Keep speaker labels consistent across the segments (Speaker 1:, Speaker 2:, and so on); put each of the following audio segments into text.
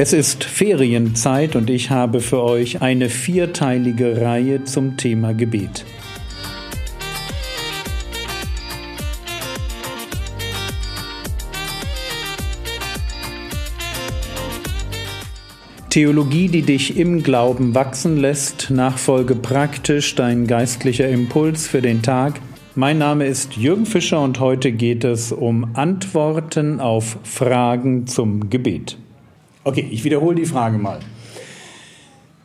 Speaker 1: Es ist Ferienzeit und ich habe für euch eine vierteilige Reihe zum Thema Gebet. Theologie, die dich im Glauben wachsen lässt, Nachfolge praktisch, dein geistlicher Impuls für den Tag. Mein Name ist Jürgen Fischer und heute geht es um Antworten auf Fragen zum Gebet. Okay, ich wiederhole die Frage mal.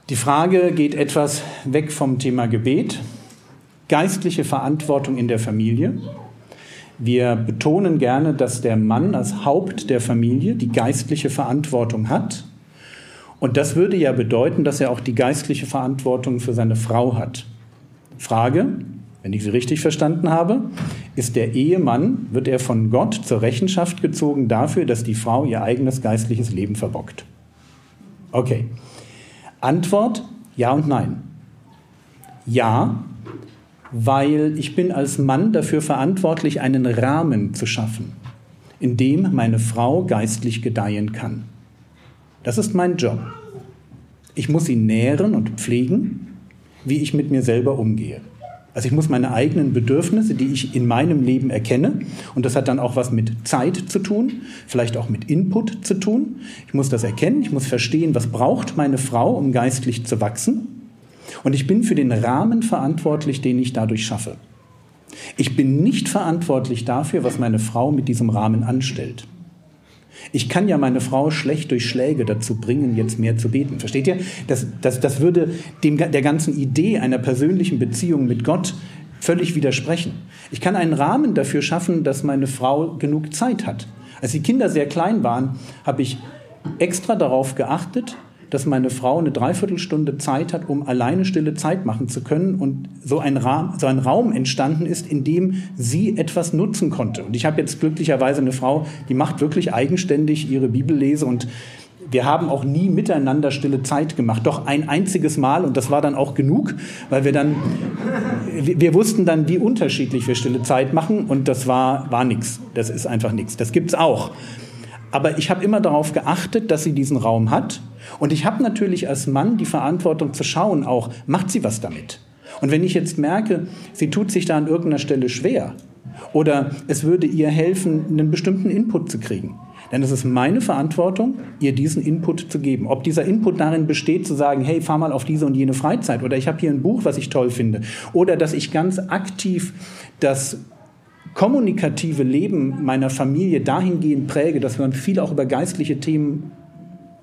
Speaker 1: Die Frage geht etwas weg vom Thema Gebet. Geistliche Verantwortung in der Familie. Wir betonen gerne, dass der Mann als Haupt der Familie die geistliche Verantwortung hat. Und das würde ja bedeuten, dass er auch die geistliche Verantwortung für seine Frau hat. Frage, wenn ich sie richtig verstanden habe, ist der Ehemann, wird er von Gott zur Rechenschaft gezogen dafür, dass die Frau ihr eigenes geistliches Leben verbockt. Okay. Antwort, ja und nein. Ja, weil ich bin als Mann dafür verantwortlich, einen Rahmen zu schaffen, in dem meine Frau geistlich gedeihen kann. Das ist mein Job. Ich muss sie nähren und pflegen, wie ich mit mir selber umgehe. Also ich muss meine eigenen Bedürfnisse, die ich in meinem Leben erkenne, und das hat dann auch was mit Zeit zu tun, vielleicht auch mit Input zu tun. Ich muss das erkennen, ich muss verstehen, was braucht meine Frau, um geistlich zu wachsen. Und ich bin für den Rahmen verantwortlich, den ich dadurch schaffe. Ich bin nicht verantwortlich dafür, was meine Frau mit diesem Rahmen anstellt. Ich kann ja meine Frau schlecht durch Schläge dazu bringen, jetzt mehr zu beten. Versteht ihr? Das, das, das würde dem, der ganzen Idee einer persönlichen Beziehung mit Gott völlig widersprechen. Ich kann einen Rahmen dafür schaffen, dass meine Frau genug Zeit hat. Als die Kinder sehr klein waren, habe ich extra darauf geachtet, dass meine Frau eine Dreiviertelstunde Zeit hat, um alleine stille Zeit machen zu können und so ein, Raum, so ein Raum entstanden ist, in dem sie etwas nutzen konnte. Und ich habe jetzt glücklicherweise eine Frau, die macht wirklich eigenständig ihre Bibellese und wir haben auch nie miteinander stille Zeit gemacht, doch ein einziges Mal und das war dann auch genug, weil wir dann, wir wussten dann, wie unterschiedlich wir stille Zeit machen und das war, war nichts. Das ist einfach nichts. Das gibt's auch. Aber ich habe immer darauf geachtet, dass sie diesen Raum hat. Und ich habe natürlich als Mann die Verantwortung zu schauen, auch macht sie was damit. Und wenn ich jetzt merke, sie tut sich da an irgendeiner Stelle schwer oder es würde ihr helfen, einen bestimmten Input zu kriegen, dann ist es meine Verantwortung, ihr diesen Input zu geben. Ob dieser Input darin besteht, zu sagen, hey, fahr mal auf diese und jene Freizeit oder ich habe hier ein Buch, was ich toll finde oder dass ich ganz aktiv das kommunikative Leben meiner Familie dahingehend präge, dass wir uns viel auch über geistliche Themen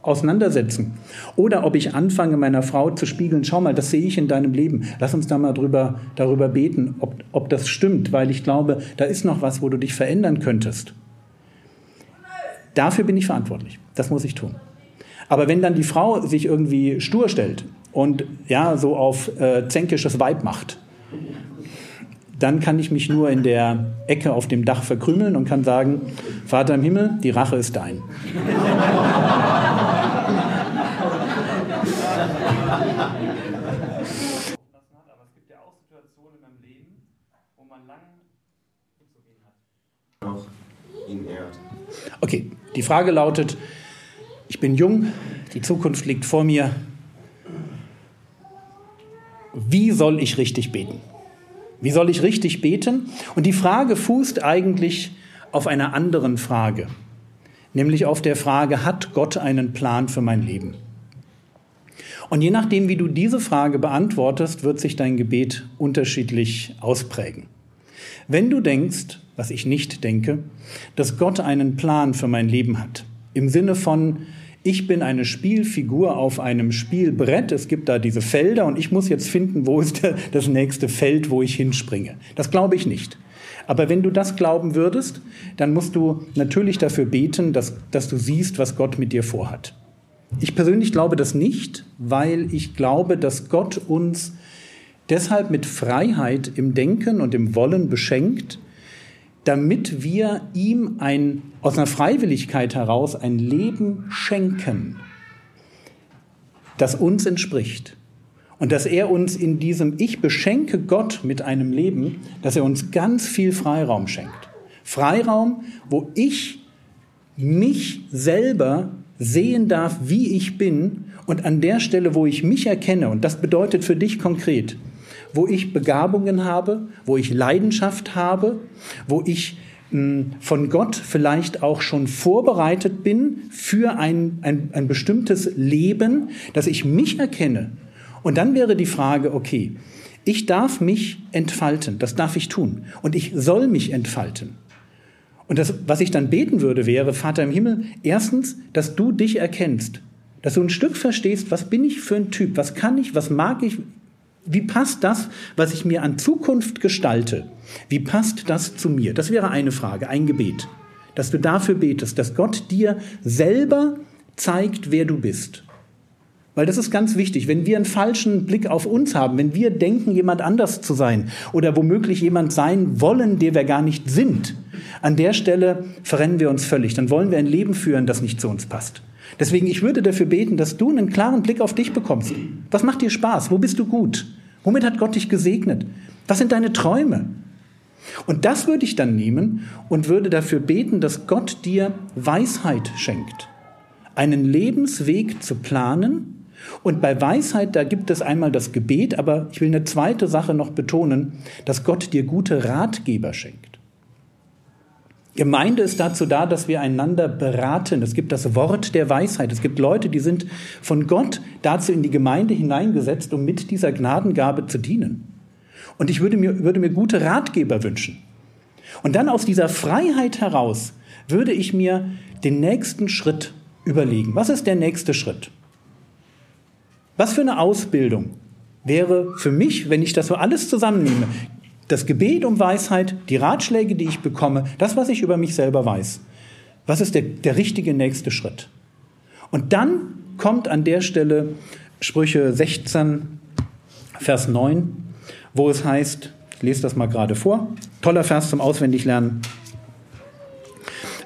Speaker 1: auseinandersetzen. Oder ob ich anfange, meiner Frau zu spiegeln, schau mal, das sehe ich in deinem Leben. Lass uns da mal drüber, darüber beten, ob, ob das stimmt, weil ich glaube, da ist noch was, wo du dich verändern könntest. Dafür bin ich verantwortlich. Das muss ich tun. Aber wenn dann die Frau sich irgendwie stur stellt und ja, so auf äh, zänkisches Weib macht, dann kann ich mich nur in der Ecke auf dem Dach verkrümeln und kann sagen, Vater im Himmel, die Rache ist dein. Okay, die Frage lautet, ich bin jung, die Zukunft liegt vor mir. Wie soll ich richtig beten? Wie soll ich richtig beten? Und die Frage fußt eigentlich auf einer anderen Frage, nämlich auf der Frage, hat Gott einen Plan für mein Leben? Und je nachdem, wie du diese Frage beantwortest, wird sich dein Gebet unterschiedlich ausprägen. Wenn du denkst, was ich nicht denke, dass Gott einen Plan für mein Leben hat, im Sinne von, ich bin eine Spielfigur auf einem Spielbrett. Es gibt da diese Felder und ich muss jetzt finden, wo ist das nächste Feld, wo ich hinspringe. Das glaube ich nicht. Aber wenn du das glauben würdest, dann musst du natürlich dafür beten, dass, dass du siehst, was Gott mit dir vorhat. Ich persönlich glaube das nicht, weil ich glaube, dass Gott uns deshalb mit Freiheit im Denken und im Wollen beschenkt, damit wir ihm ein, aus einer Freiwilligkeit heraus ein Leben schenken, das uns entspricht. Und dass er uns in diesem Ich beschenke Gott mit einem Leben, dass er uns ganz viel Freiraum schenkt. Freiraum, wo ich mich selber sehen darf, wie ich bin und an der Stelle, wo ich mich erkenne, und das bedeutet für dich konkret, wo ich Begabungen habe, wo ich Leidenschaft habe, wo ich hm, von Gott vielleicht auch schon vorbereitet bin für ein, ein, ein bestimmtes Leben, dass ich mich erkenne. Und dann wäre die Frage, okay, ich darf mich entfalten, das darf ich tun. Und ich soll mich entfalten. Und das, was ich dann beten würde, wäre, Vater im Himmel, erstens, dass du dich erkennst, dass du ein Stück verstehst, was bin ich für ein Typ, was kann ich, was mag ich, wie passt das, was ich mir an Zukunft gestalte, wie passt das zu mir? Das wäre eine Frage, ein Gebet, dass du dafür betest, dass Gott dir selber zeigt, wer du bist. Weil das ist ganz wichtig. Wenn wir einen falschen Blick auf uns haben, wenn wir denken, jemand anders zu sein oder womöglich jemand sein wollen, der wir gar nicht sind, an der Stelle verrennen wir uns völlig. Dann wollen wir ein Leben führen, das nicht zu uns passt. Deswegen, ich würde dafür beten, dass du einen klaren Blick auf dich bekommst. Was macht dir Spaß? Wo bist du gut? Womit hat Gott dich gesegnet? Was sind deine Träume? Und das würde ich dann nehmen und würde dafür beten, dass Gott dir Weisheit schenkt, einen Lebensweg zu planen, und bei Weisheit, da gibt es einmal das Gebet, aber ich will eine zweite Sache noch betonen, dass Gott dir gute Ratgeber schenkt. Gemeinde ist dazu da, dass wir einander beraten. Es gibt das Wort der Weisheit. Es gibt Leute, die sind von Gott dazu in die Gemeinde hineingesetzt, um mit dieser Gnadengabe zu dienen. Und ich würde mir, würde mir gute Ratgeber wünschen. Und dann aus dieser Freiheit heraus würde ich mir den nächsten Schritt überlegen. Was ist der nächste Schritt? Was für eine Ausbildung wäre für mich, wenn ich das so alles zusammennehme, das Gebet um Weisheit, die Ratschläge, die ich bekomme, das, was ich über mich selber weiß. Was ist der, der richtige nächste Schritt? Und dann kommt an der Stelle Sprüche 16, Vers 9, wo es heißt, ich lese das mal gerade vor, toller Vers zum Auswendiglernen.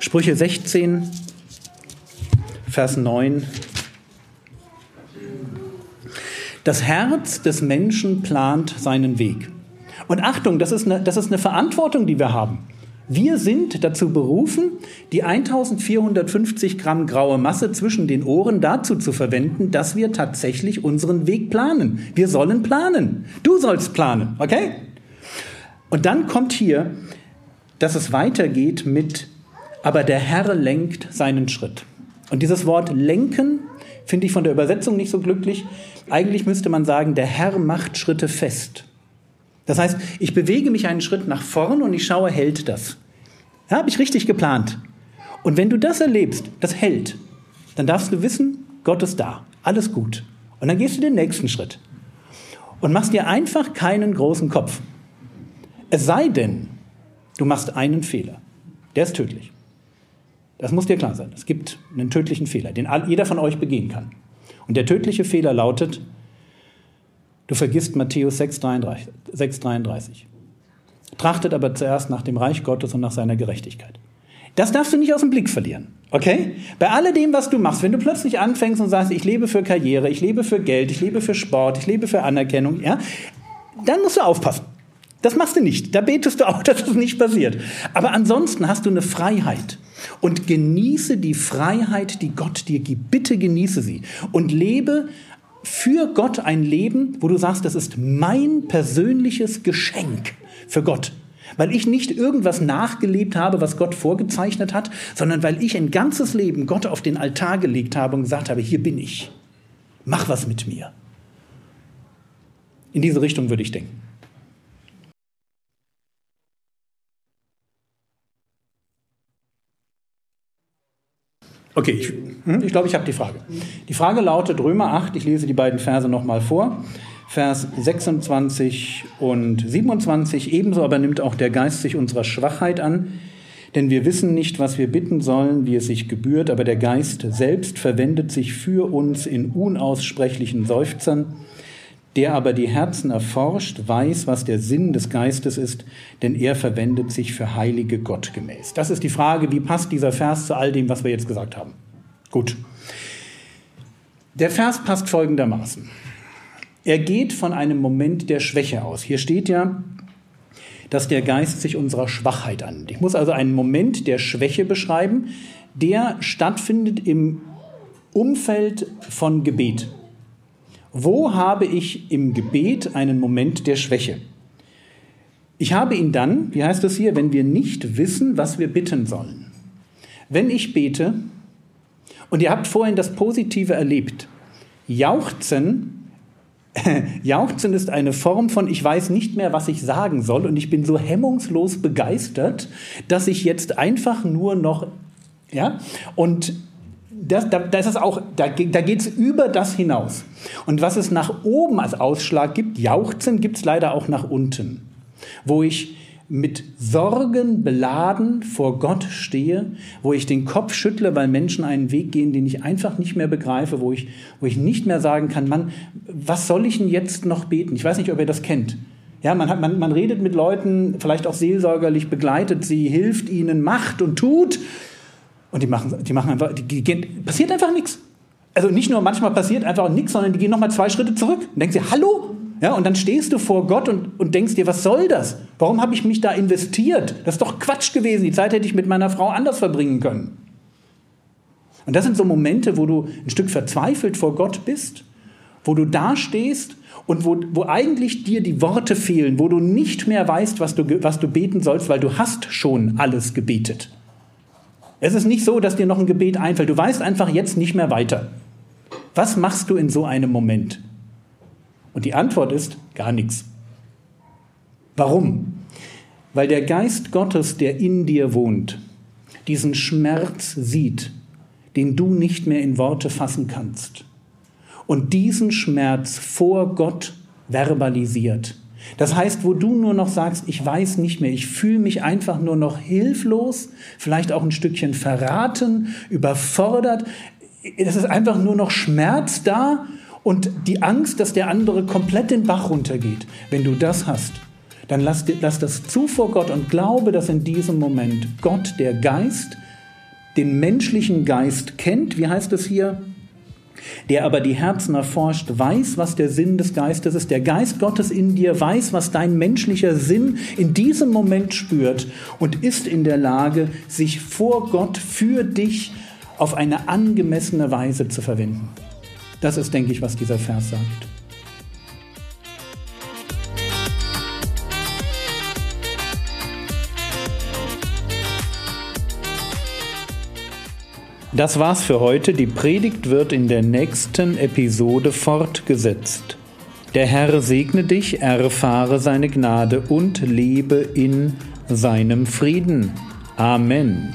Speaker 1: Sprüche 16, Vers 9 Das Herz des Menschen plant seinen Weg. Und Achtung, das ist, eine, das ist eine Verantwortung, die wir haben. Wir sind dazu berufen, die 1450 Gramm graue Masse zwischen den Ohren dazu zu verwenden, dass wir tatsächlich unseren Weg planen. Wir sollen planen. Du sollst planen, okay? Und dann kommt hier, dass es weitergeht mit, aber der Herr lenkt seinen Schritt. Und dieses Wort lenken finde ich von der Übersetzung nicht so glücklich. Eigentlich müsste man sagen, der Herr macht Schritte fest. Das heißt, ich bewege mich einen Schritt nach vorn und ich schaue, hält das? Ja, habe ich richtig geplant. Und wenn du das erlebst, das hält, dann darfst du wissen, Gott ist da, alles gut. Und dann gehst du den nächsten Schritt und machst dir einfach keinen großen Kopf. Es sei denn, du machst einen Fehler. Der ist tödlich. Das muss dir klar sein. Es gibt einen tödlichen Fehler, den jeder von euch begehen kann. Und der tödliche Fehler lautet, du vergisst Matthäus 6,33. Trachtet aber zuerst nach dem Reich Gottes und nach seiner Gerechtigkeit. Das darfst du nicht aus dem Blick verlieren. Okay? Bei alledem, was du machst, wenn du plötzlich anfängst und sagst, ich lebe für Karriere, ich lebe für Geld, ich lebe für Sport, ich lebe für Anerkennung, ja, dann musst du aufpassen. Das machst du nicht. Da betest du auch, dass das nicht passiert. Aber ansonsten hast du eine Freiheit. Und genieße die Freiheit, die Gott dir gibt. Bitte genieße sie. Und lebe für Gott ein Leben, wo du sagst, das ist mein persönliches Geschenk für Gott. Weil ich nicht irgendwas nachgelebt habe, was Gott vorgezeichnet hat, sondern weil ich ein ganzes Leben Gott auf den Altar gelegt habe und gesagt habe, hier bin ich. Mach was mit mir. In diese Richtung würde ich denken. Okay, ich, hm, ich glaube, ich habe die Frage. Die Frage lautet Römer 8, ich lese die beiden Verse nochmal vor. Vers 26 und 27, ebenso aber nimmt auch der Geist sich unserer Schwachheit an, denn wir wissen nicht, was wir bitten sollen, wie es sich gebührt, aber der Geist selbst verwendet sich für uns in unaussprechlichen Seufzern. Der aber die Herzen erforscht, weiß, was der Sinn des Geistes ist, denn er verwendet sich für Heilige Gott gemäß. Das ist die Frage, wie passt dieser Vers zu all dem, was wir jetzt gesagt haben? Gut. Der Vers passt folgendermaßen. Er geht von einem Moment der Schwäche aus. Hier steht ja, dass der Geist sich unserer Schwachheit annimmt. Ich muss also einen Moment der Schwäche beschreiben, der stattfindet im Umfeld von Gebet. Wo habe ich im Gebet einen Moment der Schwäche? Ich habe ihn dann, wie heißt es hier, wenn wir nicht wissen, was wir bitten sollen. Wenn ich bete, und ihr habt vorhin das Positive erlebt, Jauchzen, Jauchzen ist eine Form von, ich weiß nicht mehr, was ich sagen soll und ich bin so hemmungslos begeistert, dass ich jetzt einfach nur noch, ja, und das, da, das ist auch, da, da geht es über das hinaus. Und was es nach oben als Ausschlag gibt, Jauchzen, gibt es leider auch nach unten. Wo ich mit Sorgen beladen vor Gott stehe, wo ich den Kopf schüttle, weil Menschen einen Weg gehen, den ich einfach nicht mehr begreife, wo ich, wo ich nicht mehr sagen kann, Mann, was soll ich denn jetzt noch beten? Ich weiß nicht, ob ihr das kennt. Ja, man, hat, man, man redet mit Leuten, vielleicht auch seelsorgerlich begleitet sie, hilft ihnen, macht und tut. Und die machen, die machen einfach, die gehen, passiert einfach nichts. Also nicht nur manchmal passiert einfach nichts, sondern die gehen nochmal zwei Schritte zurück und denken sie, hallo? Ja, und dann stehst du vor Gott und, und denkst dir, was soll das? Warum habe ich mich da investiert? Das ist doch Quatsch gewesen. Die Zeit hätte ich mit meiner Frau anders verbringen können. Und das sind so Momente, wo du ein Stück verzweifelt vor Gott bist, wo du da stehst und wo, wo eigentlich dir die Worte fehlen, wo du nicht mehr weißt, was du, was du beten sollst, weil du hast schon alles gebetet. Es ist nicht so, dass dir noch ein Gebet einfällt. Du weißt einfach jetzt nicht mehr weiter. Was machst du in so einem Moment? Und die Antwort ist gar nichts. Warum? Weil der Geist Gottes, der in dir wohnt, diesen Schmerz sieht, den du nicht mehr in Worte fassen kannst. Und diesen Schmerz vor Gott verbalisiert. Das heißt, wo du nur noch sagst, ich weiß nicht mehr, ich fühle mich einfach nur noch hilflos, vielleicht auch ein Stückchen verraten, überfordert. Es ist einfach nur noch Schmerz da und die Angst, dass der andere komplett den Bach runtergeht. Wenn du das hast, dann lass, lass das zu vor Gott und glaube, dass in diesem Moment Gott, der Geist, den menschlichen Geist kennt. Wie heißt es hier? Der aber die Herzen erforscht, weiß, was der Sinn des Geistes ist. Der Geist Gottes in dir weiß, was dein menschlicher Sinn in diesem Moment spürt und ist in der Lage, sich vor Gott für dich auf eine angemessene Weise zu verwenden. Das ist, denke ich, was dieser Vers sagt. Das war's für heute. Die Predigt wird in der nächsten Episode fortgesetzt. Der Herr segne dich, erfahre seine Gnade und lebe in seinem Frieden. Amen.